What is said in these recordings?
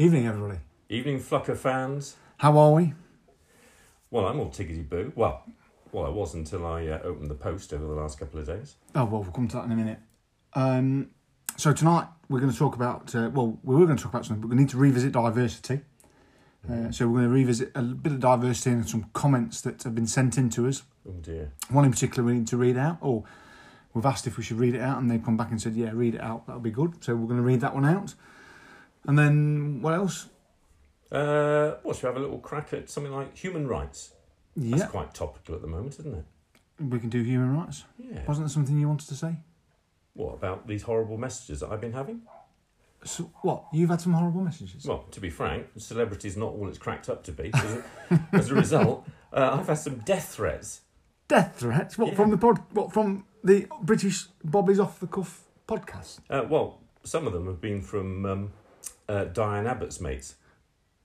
Evening, everybody. Evening, Flucker fans. How are we? Well, I'm all tickety boo. Well, well, I was until I uh, opened the post over the last couple of days. Oh, well, we'll come to that in a minute. Um, so, tonight we're going to talk about, uh, well, we were going to talk about something, but we need to revisit diversity. Uh, so, we're going to revisit a bit of diversity and some comments that have been sent in to us. Oh dear. One in particular we need to read out, or we've asked if we should read it out, and they've come back and said, yeah, read it out, that'll be good. So, we're going to read that one out. And then, what else? Uh, well, should we have a little crack at something like human rights? That's Yeah, quite topical at the moment, isn't it? we can do human rights. Yeah. Wasn't there something you wanted to say? What about these horrible messages that I've been having? So, what? You've had some horrible messages? Well, to be frank, celebrity's not all it's cracked up to be. As a, as a result, uh, I've had some death threats. Death threats? What from the pod? What from the British Bobby's off the cuff podcast? Uh, well, some of them have been from um, uh, Diane Abbott's mates.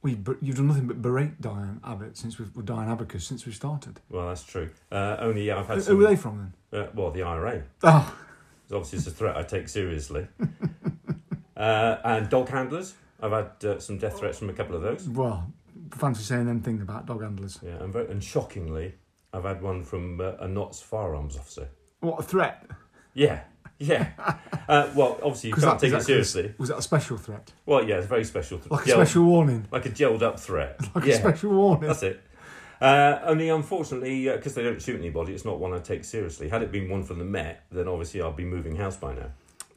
We, you've done nothing but berate Diane Abbott since we've well, Diane Abacus since we started. Well, that's true. Uh, only yeah, I've had Who, some. who are they from then? Uh, well, the IRA. Oh, It's obviously it's a threat I take seriously. uh, and dog handlers. I've had uh, some death threats from a couple of those. well, fancy saying anything about dog handlers. Yeah, and, very, and shockingly, I've had one from uh, a Notts firearms officer. What a threat! Yeah, yeah. uh, well, obviously you can't that- take it seriously. Was that a special threat? Well, yeah, it's very special. th- Like a gel- special warning? like a gelled up threat. Like yeah, a special warning? that's it. Uh, only unfortunately, because they don't shoot anybody, it's not one I take seriously. Had it been one from the Met, then obviously I'd be moving house by now.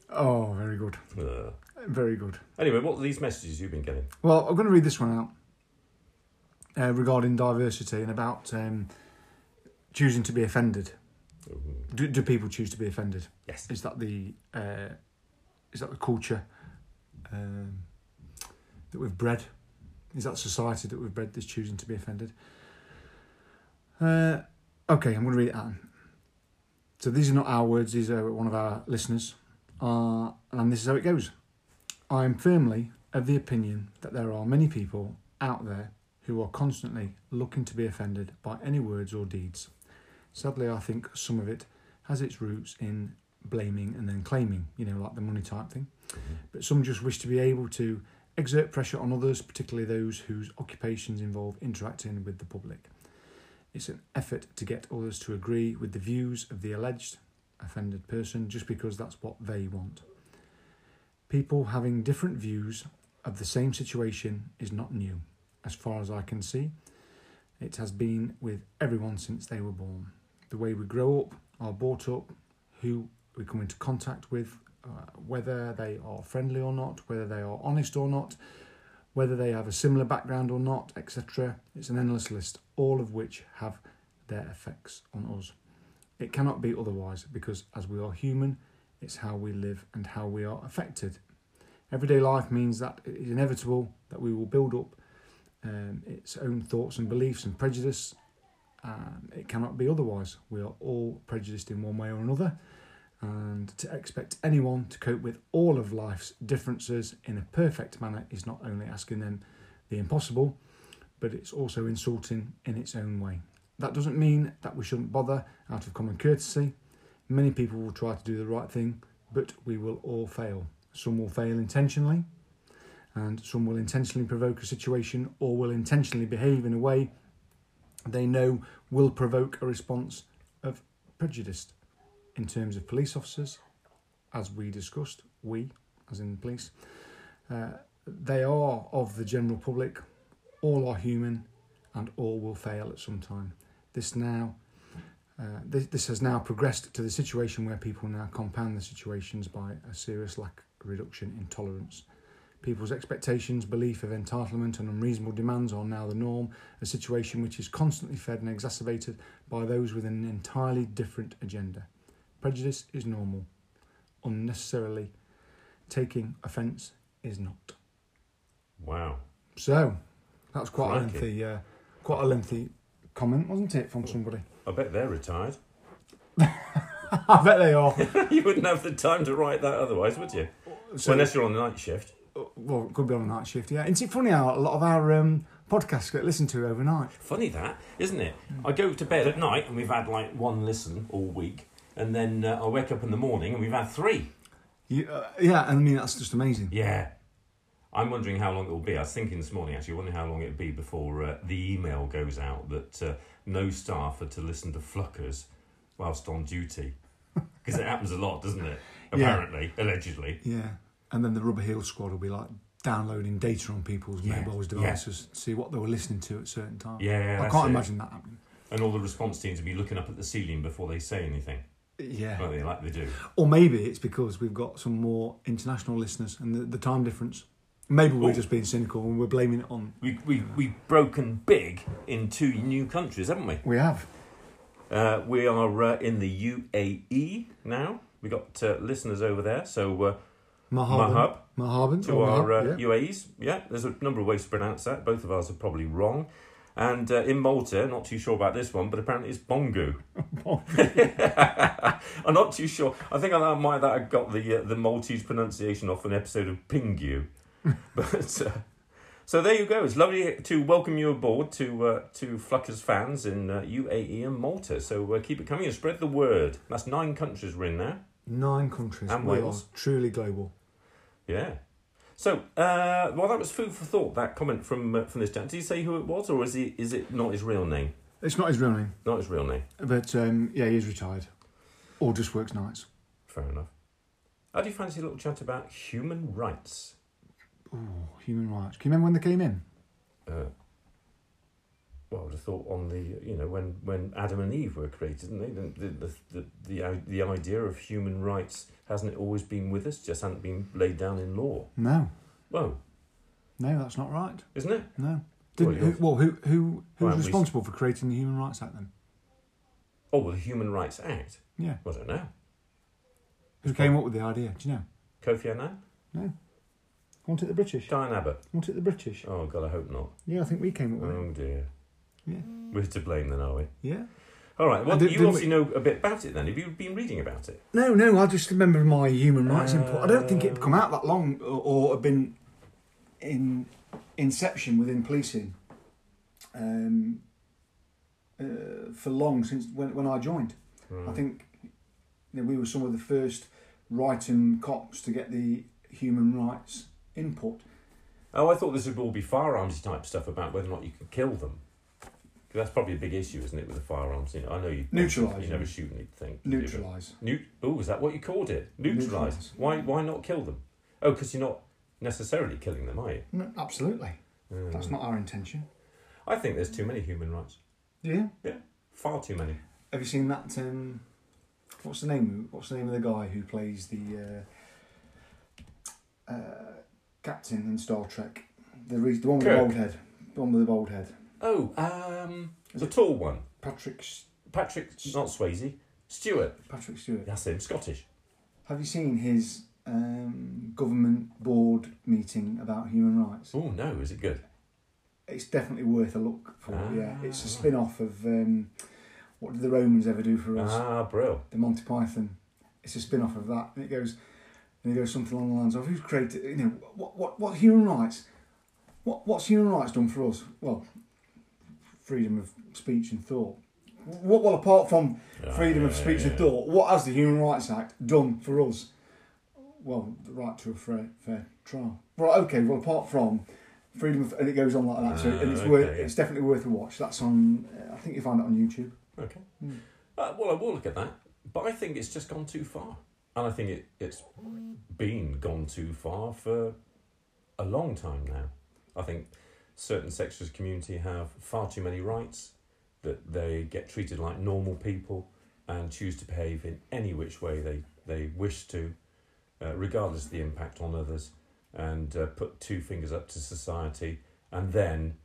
Oh, very good, Ugh. very good. Anyway, what are these messages you've been getting? Well, I'm going to read this one out uh, regarding diversity and about um, choosing to be offended. Do, do people choose to be offended? Yes. Is that the uh, is that the culture um, that we've bred? Is that society that we've bred that's choosing to be offended? Uh, okay, I'm going to read it out. So these are not our words; these are one of our listeners, uh, and this is how it goes. I am firmly of the opinion that there are many people out there who are constantly looking to be offended by any words or deeds. Sadly, I think some of it has its roots in blaming and then claiming, you know, like the money type thing. Mm-hmm. But some just wish to be able to exert pressure on others, particularly those whose occupations involve interacting with the public. It's an effort to get others to agree with the views of the alleged offended person just because that's what they want. People having different views of the same situation is not new. As far as I can see, it has been with everyone since they were born. The way we grow up, are brought up, who we come into contact with, uh, whether they are friendly or not, whether they are honest or not, whether they have a similar background or not, etc. It's an endless list, all of which have their effects on us. It cannot be otherwise because, as we are human, it's how we live and how we are affected. Everyday life means that it is inevitable that we will build up um, its own thoughts and beliefs and prejudice. Um, it cannot be otherwise. We are all prejudiced in one way or another, and to expect anyone to cope with all of life's differences in a perfect manner is not only asking them the impossible, but it's also insulting in its own way. That doesn't mean that we shouldn't bother out of common courtesy. Many people will try to do the right thing, but we will all fail. Some will fail intentionally, and some will intentionally provoke a situation or will intentionally behave in a way they know will provoke a response of prejudice. In terms of police officers, as we discussed, we, as in police, uh, they are of the general public, all are human, and all will fail at some time. This now, uh, this, this has now progressed to the situation where people now compound the situations by a serious lack reduction in tolerance. People's expectations, belief of entitlement, and unreasonable demands are now the norm, a situation which is constantly fed and exacerbated by those with an entirely different agenda. Prejudice is normal. Unnecessarily taking offence is not. Wow. So, that's quite a lengthy, uh, quite a lengthy comment, wasn't it, from somebody? I bet they're retired. I bet they are. you wouldn't have the time to write that otherwise, would you? So- Unless you're on the night shift. Well, it could be on a night shift. Yeah, isn't it funny how a lot of our um, podcasts get listened to overnight? Funny that, isn't it? I go to bed at night and we've had like one listen all week, and then uh, I wake up in the morning and we've had three. You, uh, yeah, and I mean that's just amazing. Yeah. I'm wondering how long it will be. I was thinking this morning, actually, wondering how long it will be before uh, the email goes out that uh, no staff are to listen to Fluckers whilst on duty. Because it happens a lot, doesn't it? Yeah. Apparently, allegedly. Yeah, and then the Rubber Heel Squad will be like downloading data on people's Yeah, mobiles, yeah. devices, see what they were listening to at certain times. Yeah, yeah, I can't it. imagine that happening. And all the response teams will be looking up at the ceiling before they say anything. Yeah, Well, they like they do. or maybe it's because we've got some more international listeners and the, the time difference. Maybe we're just being cynical and we're blaming it on. We, we, we've broken big in two new countries, haven't we? We have. Uh, we are uh, in the UAE now. we got uh, listeners over there. So, uh, Marhaban. Mahab Marhaban. to or our Mahab, uh, yeah. UAEs. Yeah, there's a number of ways to pronounce that. Both of ours are probably wrong. And uh, in Malta, not too sure about this one, but apparently it's Bongu. I'm not too sure. I think I might that I got the uh, the Maltese pronunciation off an episode of Pingu. but uh, so there you go. It's lovely to welcome you aboard to uh, to Fluckers fans in uh, UAE and Malta. So uh, keep it coming and spread the word. That's nine countries we're in now. Nine countries. And we Wales. are truly global. Yeah. So, uh, well, that was food for thought. That comment from uh, from this chap. Did he say who it was, or is he is it not his real name? It's not his real name, Not his real name. but um, yeah, he is retired, or just works nights. Fair enough. How do you fancy a little chat about human rights? Ooh, human rights. Can you remember when they came in? Uh, well, I would have thought on the you know when when Adam and Eve were created, didn't they? The the the the, idea of human rights hasn't it always been with us? Just hasn't been laid down in law. No, Well, no, that's not right. isn't it? No. Well, Didn't, who, well, who who who Well, was we- responsible for creating the Human Rights Act then? Oh, well, the Human Rights Act. Yeah, Well, I don't know. who came up with the idea? Do you know? Kofi Annan, No. Want it the British? Diane Abbott. Want it the British? Oh God, I hope not. Yeah, I think we came up with it. Oh dear. Yeah. We're to blame then, are we? Yeah. All right. Well, Uh, did- you obviously know a bit about it then. Have you been reading about it? No, no, I just remember my human rights input. I don't think it had come Uh, out that long or, or had been in inception within policing um, uh, for long since when, when I joined. I think you know, we were some of the first writing cops to get the human rights input. Oh, I thought this would all be firearms type stuff about whether or not you could kill them. That's probably a big issue, isn't it, with the firearms? You know, I know you Neutralise You never shoot anything. do? Neutralise. Neut- oh, is that what you called it? Neutralise. Neutralise. Why? Why not kill them? Oh, because you're not necessarily killing them, are you? No, absolutely. Mm. That's not our intention. I think there's too many human rights. Yeah. Yeah. Far too many. Have you seen that? Um, what's the name? What's the name of the guy who plays the uh, uh, captain in Star Trek? The re- the one with Kirk. the bald head. The one with the bald head. Oh, um, Is the it- tall one, Patrick S- Patrick, not Swayze, Stewart. Patrick Stewart. That's him, Scottish. Have you seen his um, government board meeting about human rights? Oh no, is it good? It's definitely worth a look for. Ah, yeah, it's a right. spin off of um, what did the Romans ever do for us? Ah, brill. the Monty Python. It's a spin off of that, and it goes, and it goes something along the lines of who's created, you know, what what what human rights, what what's human rights done for us? Well, freedom of speech and thought. What well apart from freedom of Ah, speech yeah, and thought, what has the Human Rights Act done for us? Well, the right to a fair fair trial. Right, okay. Well, apart from freedom of, and it goes on like that. so, and it's Ah, worth, yeah. it's definitely worth a watch. That's on. I think you find it on YouTube. Okay. Hmm. Uh, well, I will look at that, but I think it's just gone too far, and I think it, it's been gone too far for a long time now. I think certain sections of the community have far too many rights, that they get treated like normal people and choose to behave in any which way they, they wish to, uh, regardless of the impact on others, and uh, put two fingers up to society, and then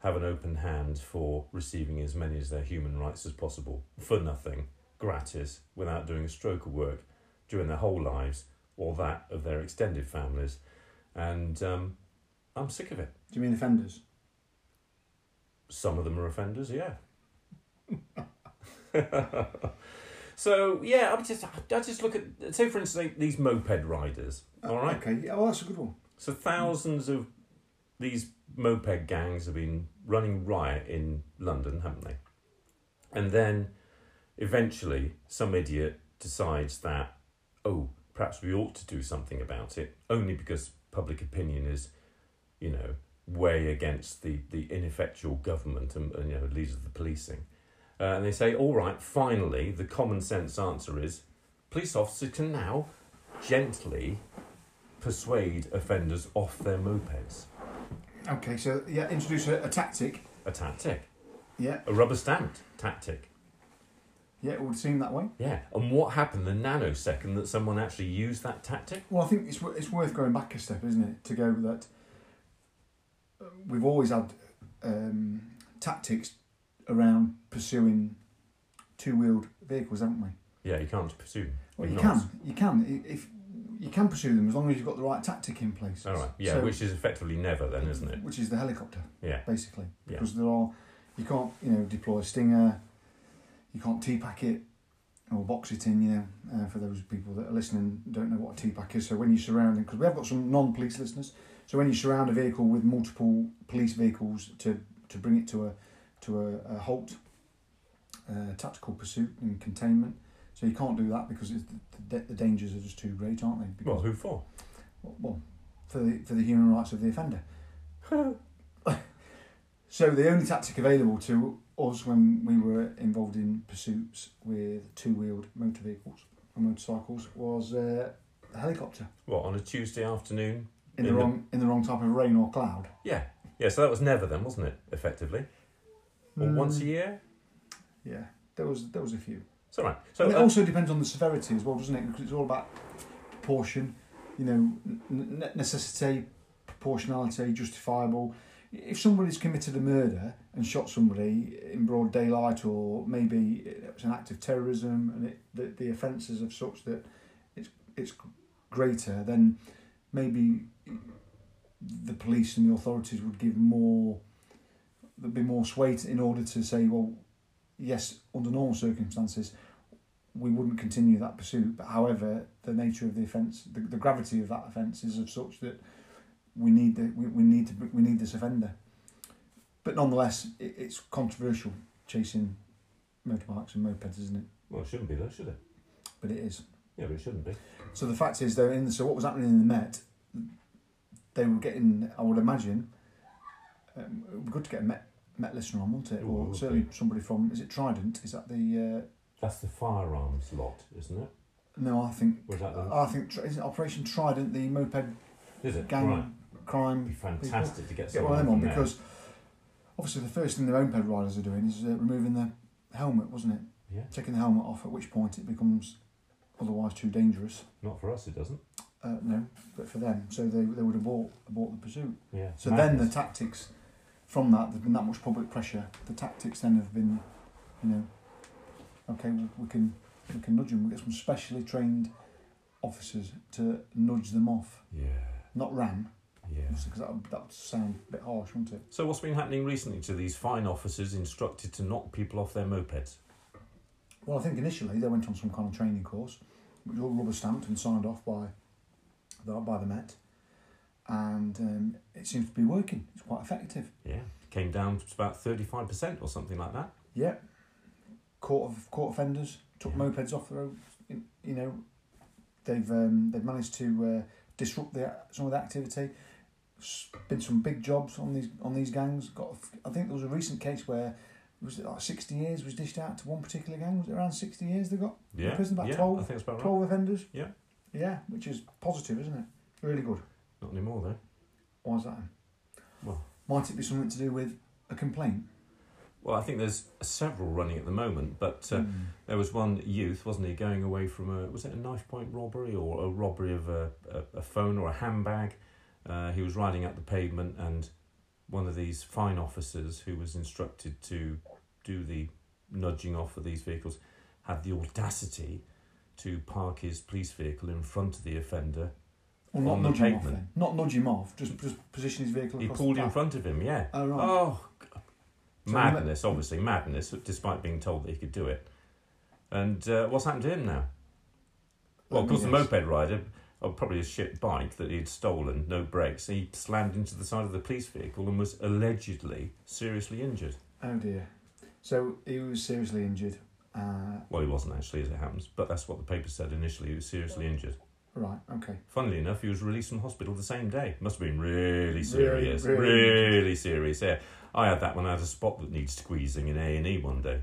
have an open hand for receiving as many as their human rights as possible for nothing, gratis, without doing a stroke of work during their whole lives or that of their extended families. And um, I'm sick of it. Do you mean offenders? Some of them are offenders, yeah. so yeah, I just I just look at say for instance these moped riders. Oh, all right, Okay. Yeah. Well, that's a good one. so thousands of these moped gangs have been running riot in London, haven't they? And then eventually some idiot decides that, oh, perhaps we ought to do something about it, only because public opinion is you know, weigh against the, the ineffectual government and, and you know leaders of the policing. Uh, and they say, all right, finally, the common sense answer is police officers can now gently persuade offenders off their mopeds. Okay, so yeah, introduce a, a tactic. A tactic, Yeah, a rubber stamped tactic. yeah, it would seem that way. Yeah. And what happened the nanosecond that someone actually used that tactic? Well, I think it's it's worth going back a step, isn't it, to go that we've always had um, tactics around pursuing two-wheeled vehicles, haven't we? Yeah, you can't pursue. Well, you can, you can, if you can pursue them as long as you've got the right tactic in place. All right. Yeah, So- which is effectively never then, isn't it? Which is the helicopter, Yeah. basically, Yeah. because there are you can't you know deploy a stinger, you can't TPAC it or box it in. You know, uh, for those people that are listening don't know what a TPAC is. So when you're surrounding, because we have got some non-police listeners, so when you surround a vehicle with multiple police vehicles to to bring it to a to a, a halt, uh, tactical pursuit and containment. So you can't do that because it's the, the, the dangers are just too great, aren't they? Because, Well, who for? well, for the for the human rights of the offender. so the only tactic available to us when we were involved in pursuits with two-wheeled motor vehicles and motorcycles was uh, a helicopter What, on a Tuesday afternoon? In, In the the- wrong in the wrong type of rain or cloud. Yeah. Yeah, so that was never then, wasn't it, effectively? Or once a Mm, year? Yeah, there was there was a few. It's all right. So, and it uh, also depends on the severity as well, doesn't it? Because it's all about proportion, you know, necessity, proportionality, justifiable. If somebody's committed a murder and shot somebody in broad daylight, or maybe it's an act of terrorism, and it, the, the offences of such that it's it's greater, then maybe the police and the authorities would give more. There'd be more sway to- in order to say, well, yes, under normal circumstances, we wouldn't continue that pursuit. But however, the nature of the offence, the, the gravity of that offence is of such that we need the we, we need to we need this offender. But nonetheless, it, it's controversial chasing motorbikes and mopeds, isn't it? well, it shouldn't be, though, should it? But it is. Yeah, but it shouldn't be. So the fact is, though, in the, so what was happening in the Met, they were getting, I would imagine, um, it would be good to get a Met, Met listener on, wouldn't it? Or would certainly be. somebody from, is it Trident? Is that the, uh, That's the firearms lot, isn't it? no, I think, Was that the... I think, is it Operation Trident, the moped is it? gang Right. It'd be crime? fantastic to get Get one someone of them on there. because obviously the first thing the moped riders are doing is uh, removing the helmet, wasn't it? Yeah, Taking the helmet off, at which point it becomes otherwise too dangerous. not for us, it doesn't. Uh, no, but for them, so they, they would abort abort the pursuit. Yeah. So then the tactics from that, there's been that much public pressure. The tactics then have been, you know, okay, we, we can we can nudge them. We get some specially trained officers to nudge them off, Yeah, not ram, yeah. because that would, that would sound a bit harsh, wouldn't it? So what's been happening recently to these fine officers instructed to knock people off their mopeds? Well, I think initially they went on some kind of training course, which was all rubber stamped and signed off by the, by the Met, and um, it seems to be working. It's quite effective. Yeah, came down to about thirty-five percent or something like that. Yeah. Court of court offenders took Yeah. mopeds off the road. You you know, they've um, they've managed to uh, disrupt the some of the activity. Been some big jobs on these on these gangs. Got I think there was a recent case where was it like sixty years was dished out to one particular gang. Was it around sixty years they got Yeah, prison about yeah, 12 I think it's about right. twelve offenders? Yeah. Yeah, which is positive, isn't it? Really good. Not anymore though. Why is that? Well, Might it be something to do with a complaint? well, I think there's several running at the moment, but uh, Mm. there was one youth, wasn't he, going away from a was it a knife point robbery or a robbery of a, a, a phone or a handbag? Uh, he was riding up the pavement, and one of these fine officers who was instructed to do the nudging off of these vehicles had the audacity to park his police vehicle in front of the offender. Or not On the nudge him off pavement. then. Not nudge him off. Just just position his vehicle. He pulled in front of him, yeah. Oh right. Oh, So madness! Obviously, madness. Despite being told that he could do it, and uh, what's happened to him now? Well, of course, the moped rider, oh, probably a shit bike that he'd stolen, no brakes. He slammed into the side of the police vehicle and was allegedly seriously injured. Oh dear. So he was seriously injured. Uh, Well, he wasn't actually, as it happens, but that's what the paper said initially. He was seriously injured. Right. Okay. Funnily enough, he was released from hospital the same day. Must have been really serious, really- really, serious. Yeah, I had that when I had a spot that needs squeezing in A and E one day.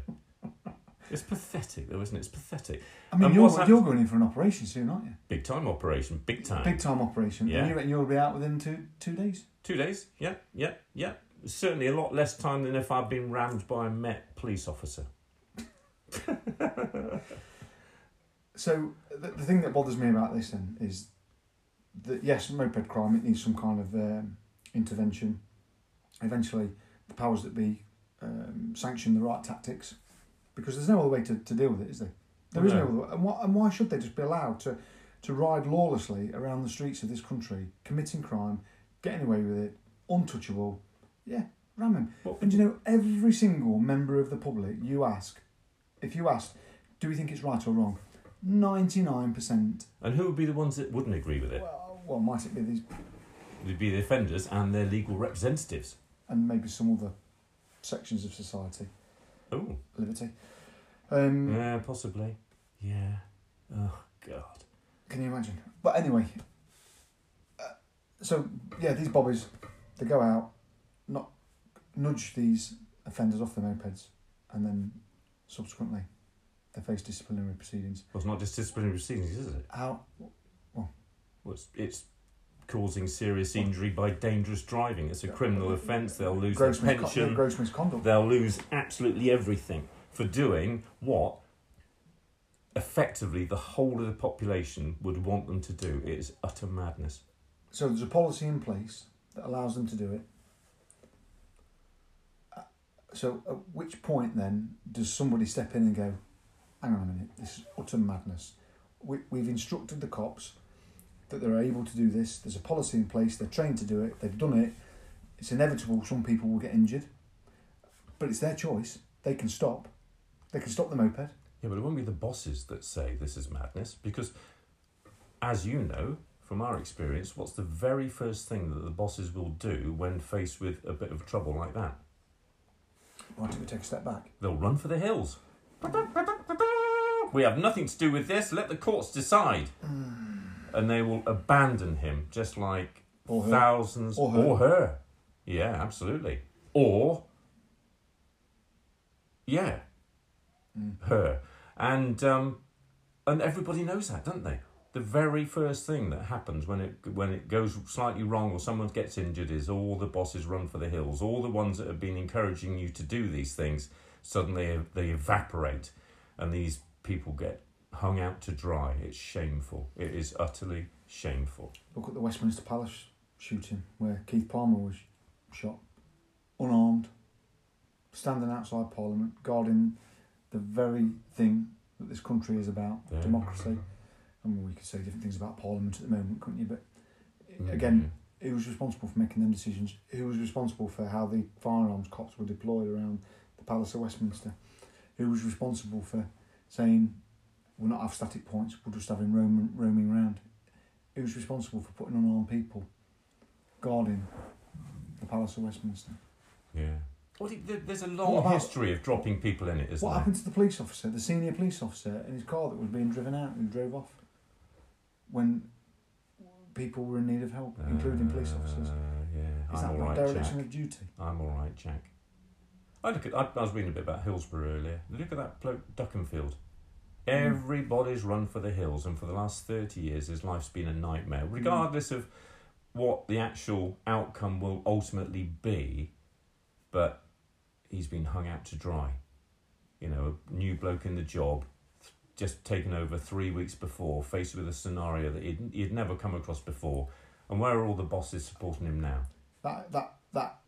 It's pathetic, though, isn't it? It's pathetic. I mean, And you're, you're going in for an operation soon, aren't you? Big time operation, big time. Big time operation. Yeah. And you reckon you'll be out within two two days? Two days. Yeah, yeah, yeah. Certainly a lot less time than if I'd been rammed by a Met police officer. So the, the thing that bothers me about this then is that yes, moped crime it needs some kind of um, intervention. Eventually, the powers that be um, sanction the right tactics because there's no other way to, to deal with it, is there? There is no, No. other way. And, why, and why should they just be allowed to, to ride lawlessly around the streets of this country, committing crime, getting away with it, untouchable? Yeah, ram him. What- And you know, every single member of the public, you ask, if you asked, do we think it's right or wrong? 99%. And who would be the ones that wouldn't agree with it? Well, well, might it be these, It'd be the offenders and their legal representatives. and maybe some other sections of society, Oh, liberty. Um, yeah, possibly. Yeah. Oh God. Can you imagine? But anyway, uh, so yeah, these bobbies, they go out, not nudge these offenders off their mopeds, and then subsequently they face disciplinary proceedings. Well, it's not just disciplinary proceedings, is it? How? Well, it's, it's causing serious injury by dangerous driving. It's a criminal offence. They'll lose Gross, their pension. gross misconduct. They'll lose absolutely everything for doing what effectively the whole of the population would want them to do. It is utter madness. So there's a policy in place that allows them to do it. So at which point then does somebody step in and go, hang on a minute, this is utter madness. We, we've instructed the cops that they're able to do this. There's a policy in place. They're trained to do it. They've done it. It's inevitable some people will get injured, but it's their choice. They can stop. They can stop the moped. Yeah, but it won't be the bosses that say this is madness because, as you know from our experience, what's the very first thing that the bosses will do when faced with a bit of trouble like that? Why don't we take a step back? They'll run for the hills. We have nothing to do with this. Let the courts decide. And they will abandon him, just like Or her. thousands Or her. her. Yeah, absolutely. Or yeah, Mm. her. And um, and everybody knows that, don't they? The very first thing that happens when it when it goes slightly wrong or someone gets injured is all the bosses run for the hills. All the ones that have been encouraging you to do these things suddenly they evaporate, and these people get hung out to dry. It's shameful. It is utterly shameful. Look at the Westminster Palace shooting where Keith Palmer was shot, unarmed, standing outside Parliament, guarding the very thing that this country is about Yeah. democracy. I mean, we could say different things about Parliament at the moment, couldn't you? But Mm. again, who was responsible for making them decisions? Who was responsible for how the firearms cops were deployed around the Palace of Westminster? Who was responsible for saying we'll not have static points, we'll just have him roaming, roaming around? Who was responsible for putting unarmed people guarding the Palace of Westminster? Yeah. Well, there's a long about- history of dropping people in it, isn't it? what there? happened to the police officer, the senior police officer, in his car that was being driven out and drove off when people were in need of help, including police officers? Uh, yeah, Is I'm that not right, dereliction Jack. of duty? I'm all right, Jack. I look at. I, I was reading a bit about Hillsborough earlier. Look at that bloke, Duckenfield. Everybody's run for the hills, and for the last thirty years, his life's been a nightmare, regardless of what the actual outcome will ultimately be. But he's been hung out to dry. You know, a new bloke in the job, just taken over three weeks before, faced with a scenario that he'd, he'd never come across before. And where are all the bosses supporting him now? That that that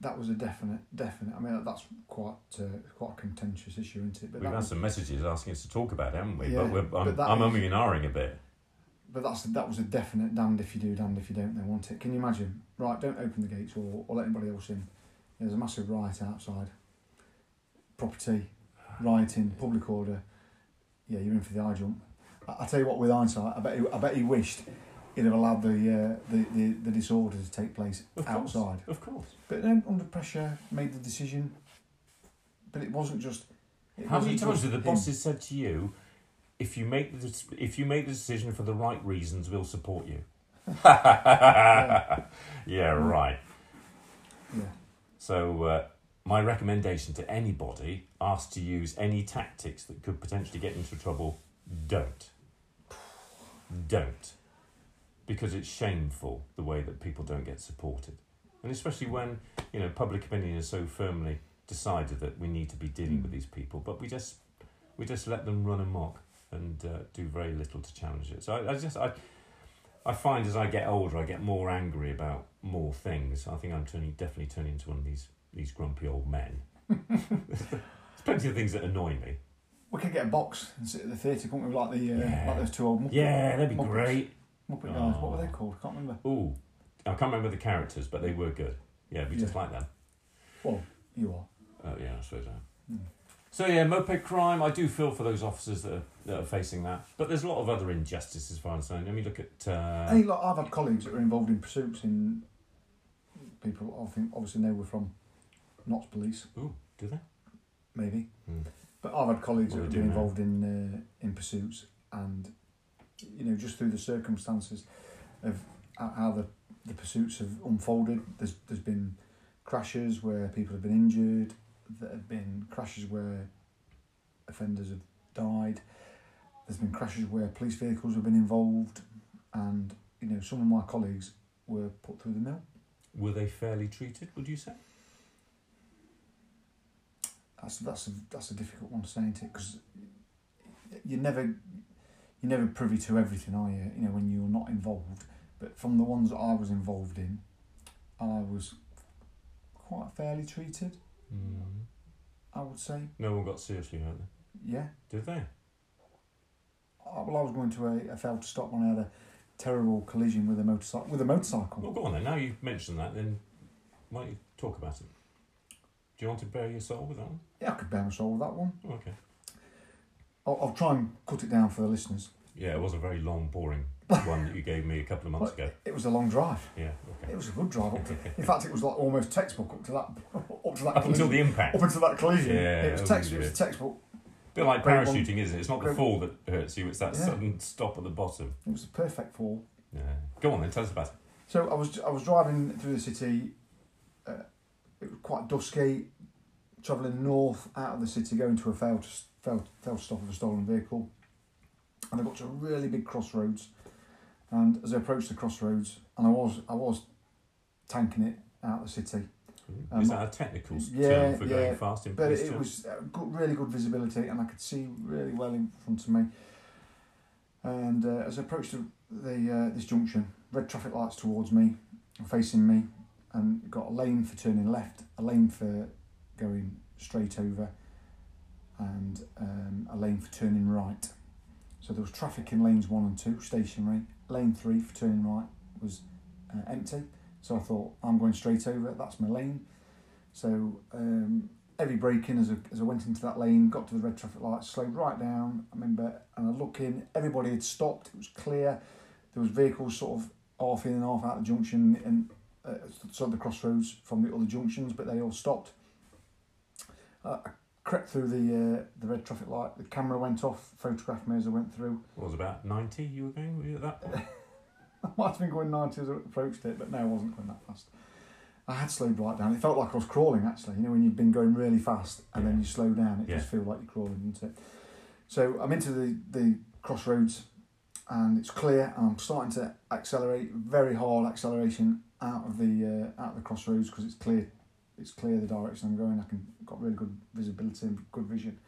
that was a definite definite. I mean, that's quite uh, quite a contentious issue, isn't it? But We've had was, some messages asking us to talk about it, haven't we? Yeah, but we're, I'm, but I'm is- umming and ahhing a bit. but that's that was a definite damned if you do, damned if you don't. They want it. Can you imagine? Right, don't open the gates or, or let anybody else in. There's a massive riot outside. Property, rioting, public order. Yeah, you're in for the eye jump. I, I tell you what, with hindsight, I bet he, I bet he wished he'd have allowed the uh, the, the the disorder to take place Of course. outside. Of course. But then under pressure made the decision. But it wasn't just. It How many times have the him. bosses said to you, if you make the if you make the decision for the right reasons, we'll support you. yeah, right. Yeah. So, uh, my recommendation to anybody asked to use any tactics that could potentially get into trouble, don't. Don't. Because it's shameful the way that people don't get supported. And especially when, you know, public opinion is so firmly decided that we need to be dealing with these people, but we just we just let them run amok and uh, do very little to challenge it. So I, I just I I find as I get older, I get more angry about more things. I think I'm turning definitely turning into one of these these grumpy old men. There's plenty of things that annoy me. We could get a box and sit at the theatre, couldn't we? Like the uh, Yeah. like those two old Muppet, Yeah, that'd be Muppets. great. Muppet guys. What were Oh. they called? I can't remember. Ooh, I can't remember the characters, but they were good. Yeah, we just Yeah. like them. Well, you are. Oh yeah, I suppose so. Hmm. So yeah, moped crime. I do feel for those officers that are, that are facing that, but there's a lot of other injustices as far as I'm concerned. Let me look at. Uh, Hey, like I've had colleagues that were involved in pursuits in people. I think obviously they were from Notts Police, ooh, do they? maybe. Hmm. But I've had colleagues that have been do now? involved in uh, in pursuits, and you know, just through the circumstances of how the the pursuits have unfolded. There's there's been crashes where people have been injured. There have been crashes where offenders have died. There's been crashes where police vehicles have been involved, and you know, some of my colleagues were put through the mill. Were they fairly treated? Would you say? That's that's a, that's a difficult one to say, isn't it? Because you never you're never privy to everything, are you? You know when you're not involved. But from the ones that I was involved in, I was quite fairly treated. Mm. I would say, No one got seriously hurt. Yeah. Did they? I, well, I was going to a, a failed stop when I had a terrible collision with a motorcycle. With a motorcycle. Well, go on then. Now you've mentioned that, then why don't you talk about it? Do you want to bare your soul with that one? Yeah, I could bear my soul with that one. Okay. I'll, I'll try and cut it down for the listeners. Yeah, it was a very long, boring one that you gave me a couple of months But ago. It was a long drive. Yeah, okay. It was a good drive. Up to, in fact, it was like almost textbook up to that. Up to that. Up until collision. the impact. up until that collision. Yeah, it was oh, text. It was textbook. bit like Great one. parachuting, isn't it? It's not the Great- fall that hurts you; it's that Yeah. sudden stop at the bottom. It was the perfect fall. Yeah. Go on then. Tell us about it. So I was I was driving through the city. Quite dusky. Travelling north out of the city, going to a failed failed failed stop of a stolen vehicle, and I got to a really big crossroads. And as I approached the crossroads, and I was I was tanking it out of the city, Um, Is that a technical yeah, term for yeah, going fast in but it terms? was uh, good, really good visibility, and I could see really well in front of me. And uh, as I approached the, the uh, this junction, red traffic lights towards me, facing me, and got a lane for turning left, a lane for going straight over, and um, a lane for turning right. So there was traffic in lanes one and two, stationary. Lane three for turning right was uh, empty. So I thought I'm going straight over. That's my lane. So um, heavy braking as I, as I went into that lane, got to the red traffic light, slowed right down. I remember, and I look in, everybody had stopped. It was clear. There was vehicles sort of half in and half out of the junction and uh, sort of the crossroads from the other junctions, but they all stopped. Uh, I crept through the uh, the red traffic light. The camera went off, photographed me as I went through. What was about ninety? You were going were you at that point? I might have been going 90 as I approached it, but no, I wasn't going that fast. I had slowed right down. It felt like I was crawling actually. You know, when you've been going really fast and then you slow down, it Yeah. just feels like you're crawling, doesn't it? So I'm into the, the crossroads and it's clear and I'm starting to accelerate, very hard acceleration out of the uh, out of the crossroads because it's clear it's clear the direction I'm going. I can got really good visibility and good vision.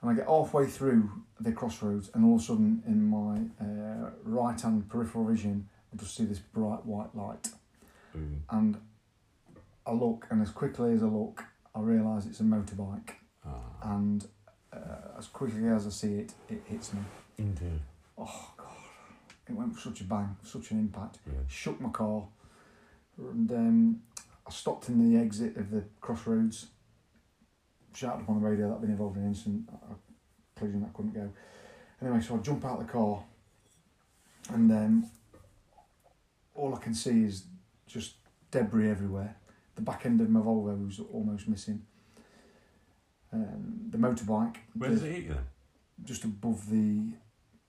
And I get halfway through the crossroads, and all of a sudden, in my uh, right hand peripheral vision, I just see this bright white light. Boom. And I look, and as quickly as I look, I realise it's a motorbike. Ah, And uh, as quickly as I see it, it hits me. indeed. Oh, God. It went such a bang, such an impact. Yeah. Shook my car. And um, I stopped in the exit of the crossroads, shouted upon the radio that I'd been involved in an incident, I, collision that couldn't go. Anyway, so I jump out of the car, and um, all I can see is just debris everywhere. The back end of my Volvo was almost missing. Um, the motorbike, Where does it hit you then? just above the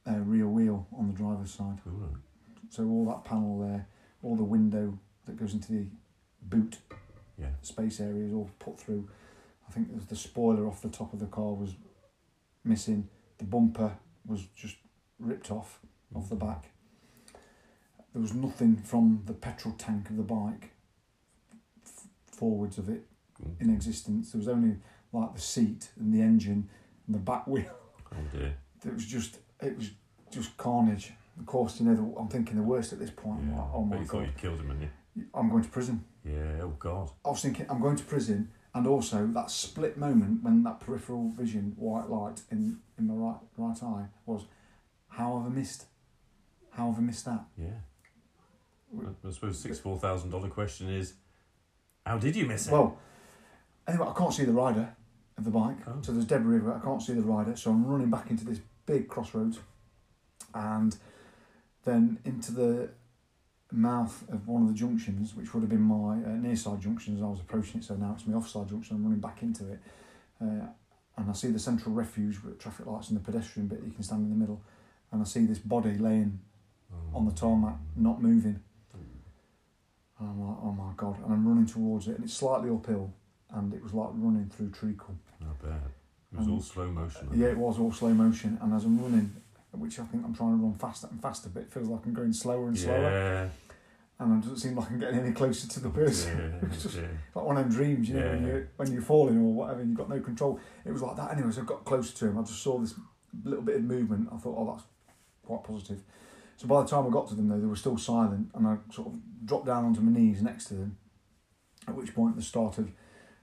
uh, rear wheel on the driver's side. Right. So all that panel there, all the window that goes into the boot Yeah. space area is all put through. I think there's the spoiler off the top of the car was missing. The bumper was just ripped off off the back. There was nothing from the petrol tank of the bike f- forwards of it Mm. in existence. There was only like the seat and the engine and the back wheel. Oh dear. It was just it was just carnage. Of course, you know the, I'm thinking the worst at this point. Yeah. like, oh but my you thought god, you'd killed him, hadn't you? I'm going to prison. Yeah. Oh God. I was thinking I'm going to prison, and also that split moment when that peripheral vision white light in in my right right eye was, how have I missed? How have I missed that? Yeah. I, I suppose six four thousand dollar question is, how did you miss it? Well, anyway, I can't see the rider of the bike, Oh. so there's debris everywhere. I can't see the rider, so I'm running back into this big crossroads, and then into the mouth of one of the junctions, which would have been my uh, near side junction as I was approaching it. So now it's my offside junction. I'm running back into it, uh, and I see the central refuge with traffic lights and the pedestrian bit. You can stand in the middle, and I see this body laying Oh. on the tarmac, not moving. And I'm like, oh my god! And I'm running towards it, and it's slightly uphill, and it was like running through treacle. Not bad. It was Um, all slow motion. Yeah, it was all slow motion, and as I'm running, which I think I'm trying to run faster and faster, but it feels like I'm going slower and slower, Yeah. and it doesn't seem like I'm getting any closer to the person. Yeah, It's just yeah. like one of them dreams, you know, when Yeah. you when you're falling or whatever, and you've got no control. It was like that anyway. So I got closer to him. I just saw this little bit of movement. I thought, oh, that's quite positive. So by the time I got to them, though, they were still silent, and I sort of dropped down onto my knees next to them. At which point they started,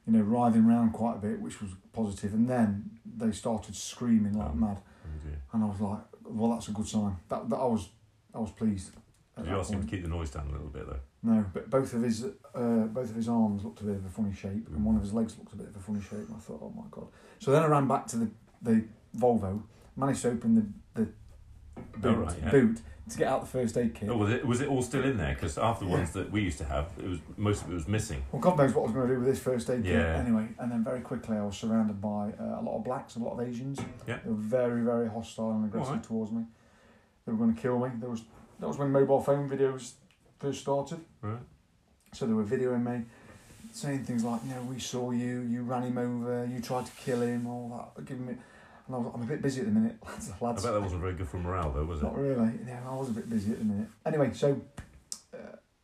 you know, writhing around quite a bit, which was positive. And then they started screaming like Oh. mad, Oh and I was like, well, that's a good sign. That, that I was, I was pleased. Did you ask him to keep the noise down a little bit though? No, but both of his uh, both of his arms looked a bit of a funny shape, and one of his legs looked a bit of a funny shape. And I thought, oh my god! So then I ran back to the the Volvo, managed to open the the boot, Oh, right, yeah. boot to get out the first aid kit. Oh, was it was it all still in there? Because after the ones that we used to have, it was most of it was missing. Well, God knows what I was going to do with this first aid kit. Yeah. Anyway, and then very quickly I was surrounded by uh, a lot of blacks, a lot of Asians. Yeah. They were very, very hostile and aggressive Alright. towards me. They were going to kill me. There was that was when mobile phone videos first started. Right. So they were videoing me, saying things like, you know, we saw you, you ran him over, you tried to kill him, all that, giving me. And I was, I'm a bit busy at the minute, lads. I bet that wasn't very good for morale though, was it? Not really. Yeah, I was a bit busy at the minute. Anyway, so uh,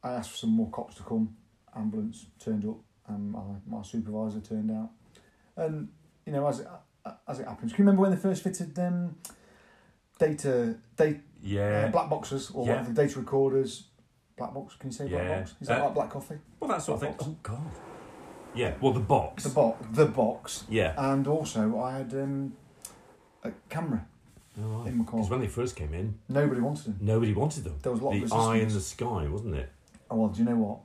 I asked for some more cops to come. Ambulance turned up, and my, my supervisor turned out. And you know, as it, as it happens, can you remember when they first fitted um, data, data Yeah. uh, black boxes or Yeah. data recorders? Black box? Can you say black box? Is that Uh, like black coffee? well, that sort of thing. box. Oh God. Yeah. Well, the box. The box, the box, yeah. and also I had um, a camera Oh, in. Because when they first came in, Nobody wanted them. nobody wanted them. There was a lot the of eye in the sky, wasn't it? Oh, well, do you know what?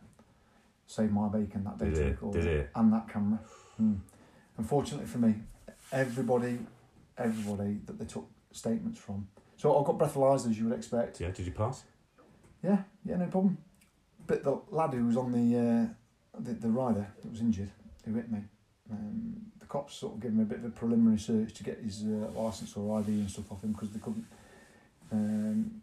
Save my bacon, that day. Did it? recorder Did it? and that camera. Hmm. Unfortunately for me, everybody, everybody that they took statements from. So I got breathalyzed as you would expect. Yeah. Did you pass? Yeah, yeah, no problem. But the lad who was on the uh, the, the rider that was injured, who hit me, um, cops sort of gave him a bit of a preliminary search to get his uh, license or ID and stuff off him because they couldn't. Um,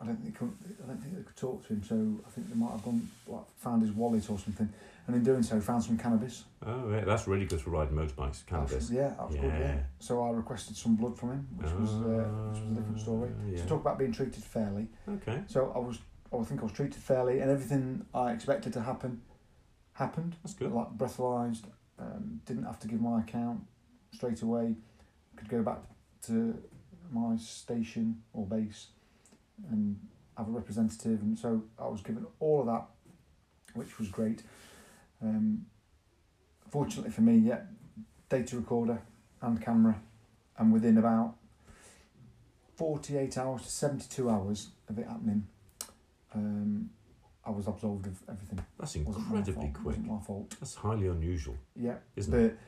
I don't think I don't think they could talk to him, so I think they might have gone like found his wallet or something, and in doing so found some cannabis. Oh, yeah. That's really good for riding motorbikes. Cannabis. That's- yeah, that was good. Yeah. Yeah. So I requested some blood from him, which was uh, which was a different story. Ah, yeah. To talk about being treated fairly. Okay. So I was, I think I was treated fairly, and everything I expected to happen, happened. That's good. Like breathalyzed, um, didn't have to give my account straight away. Could go back to my station or base, and have a representative, and so I was given all of that, which was great. Um, fortunately for me, yeah, data recorder and camera, and within about 48 hours to 72 hours of it happening, um, I was absolved of everything. That's incredibly quick. Wasn't my fault. That's highly unusual, Yeah, isn't it?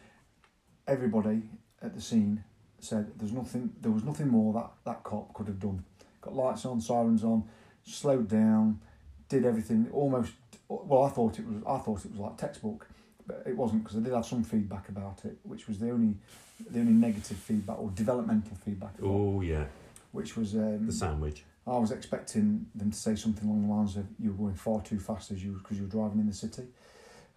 everybody at the scene said there's nothing. There was nothing more that that cop could have done. Got lights on, sirens on, slowed down, did everything almost. Well, I thought it was. I thought it was like textbook, but it wasn't because I did have some feedback about it, which was the only the only negative feedback or developmental feedback, Oh yeah, which was um, the sandwich. I was expecting them to say something along the lines of you were going far too fast as you because you were driving in the city,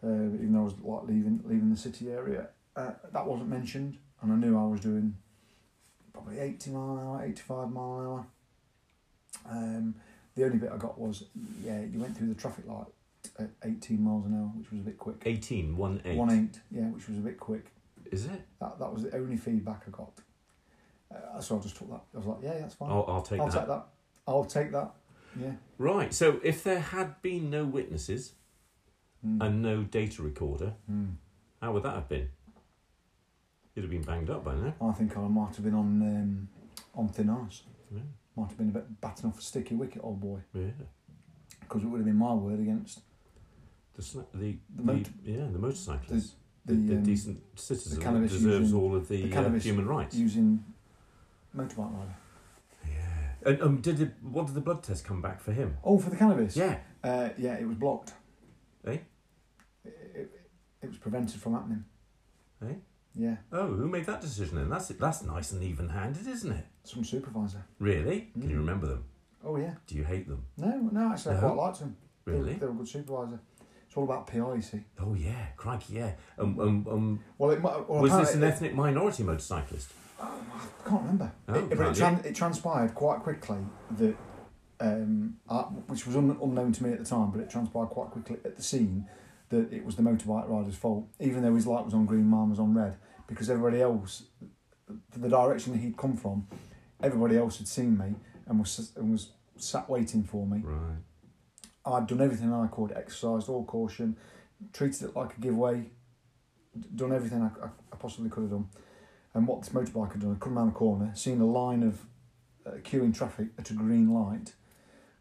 uh, even though I was like leaving leaving the city area. Uh, that wasn't mentioned, and I knew I was doing probably eighty mile an hour, eighty five mile an hour. Um, the only bit I got was yeah, you went through the traffic light at eighteen miles an hour, which was a bit quick. 18, one eight. One eight, yeah, which was a bit quick. Is it? That that was the only feedback I got. Uh, so I just took that. I was like, yeah, that's fine. I'll, I'll take I'll that. take that. I'll take that. Yeah. Right. So if there had been no witnesses Mm. and no data recorder, Mm. how would that have been? You'd have been banged up by now. I think I might have been on um, on thin ice. Yeah. Might have been a bit batting off a sticky wicket, old boy, Yeah. because it would have been my word against The sna- the, The the, mot- yeah the motorcyclist, the, the, the um, decent citizen deserves using- all of the, the uh, human rights. using motorbike rider. And um, did the, what did the blood test come back for him? Oh, for the cannabis. Yeah. Uh, yeah, it was blocked. Eh? It, it, it was prevented from happening. Eh? Yeah, Oh, who made that decision then? That's that's nice and even-handed, isn't it? some supervisor. Really? Can you Mm. remember them? Oh yeah. Do you hate them? No, no, actually, I No? quite liked. They were- Really? They, were a good supervisor. It's all about PR, you see. Oh yeah, crikey, yeah. Um, um, um, Well, it, might- well was this an ethnic minority motorcyclist? I can't remember. Oh, it, but it, tran- it transpired quite quickly that, um, I, which was un- unknown to me at the time, but it transpired quite quickly at the scene that it was the motorbike rider's fault, even though his light was on green, mine was on red, because everybody else, the direction that he'd come from, everybody else had seen me and was and was sat waiting for me. Right. I'd done everything I could, exercised all caution, treated it like a give way, done everything I, I, I possibly could have done. And what this motorbike had done, I'd come around the corner, seen a line of uh, queuing traffic at a green light,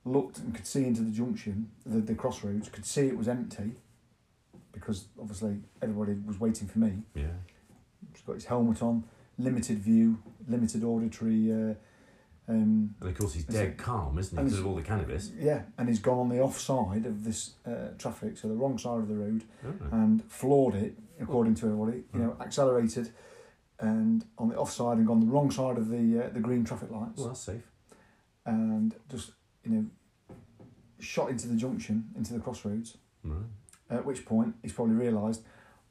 looked and could see into the junction, the, the crossroads, could see it was empty because obviously everybody was waiting for me. Yeah. He's got his helmet on, limited view, limited auditory. Uh, um, And of course he's dead calm, isn't he? Because of all the cannabis. yeah, and he's gone on the offside of this uh, traffic, so the wrong side of the road, Oh, and floored it according to everybody. You know, accelerated, and on the offside and gone the wrong side of the uh, the green traffic lights, well, that's safe. and just you know shot into the junction, into the crossroads. Right. At which point he's probably realised,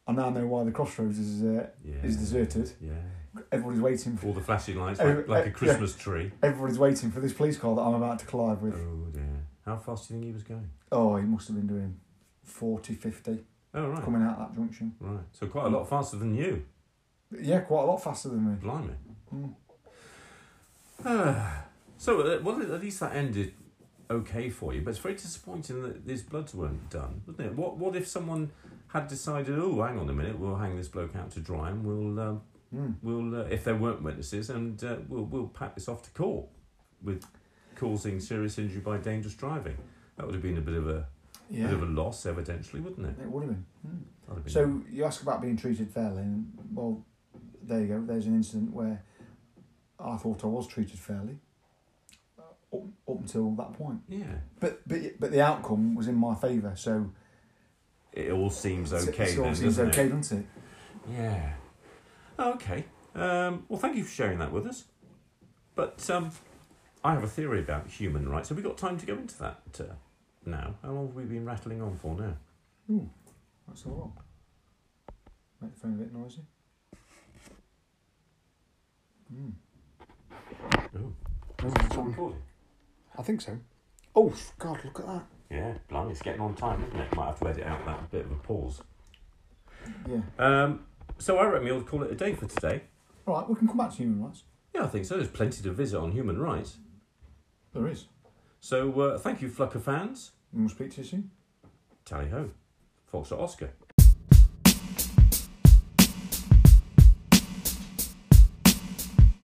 I now know why the crossroads is. Uh, Yeah. Is deserted. Yeah. everybody's waiting for All the flashing lights, like, like a Christmas tree. everybody's waiting for this police car that I'm about to collide with. Oh dear. How fast do you think he was going? Oh, he must have been doing 40, 50 Oh right. coming out that junction. Right. So quite a lot faster than you. Yeah, quite a lot faster than me. Blimey. Mm. so uh, well, at least that ended okay for you, but it's very disappointing that these bloods weren't done, wasn't it? What What if someone had decided, oh, hang on a minute, we'll hang this bloke out to dry, and we'll um, Mm. we'll uh, if there weren't witnesses, and uh, we'll we'll pack this off to court with causing serious injury by dangerous driving. That would have been a bit of a Yeah, bit of a loss, evidentially, wouldn't it? it would have been. Mm. Have been So you ask about being treated fairly, and well, there you go. There's an incident where I thought I was treated fairly uh, up, up until that point. yeah, But but but the outcome was in my favour. So it all seems okay. it all then, seems okay, It? doesn't it? Yeah. Okay. Um, well, thank you for sharing that with us. But um, I have a theory about human rights. Have we got time to go into that uh, now? How long have we been rattling on for now? Ooh, that's a lot. Make the phone a bit noisy. Mm. Oh, Oh, it's it's recording. I think so. Oh God, look at that. Yeah, blimey, it's getting on time, isn't it? Might have to edit out that bit of a pause. Yeah. Um, so I reckon we'll call it a day for today. All right, we can come back to human rights. Yeah, I think so. There's plenty to visit on human rights. There is. So uh, thank you, Flucker fans. And we'll speak to you soon. Tally ho. Foxtrot Oscar.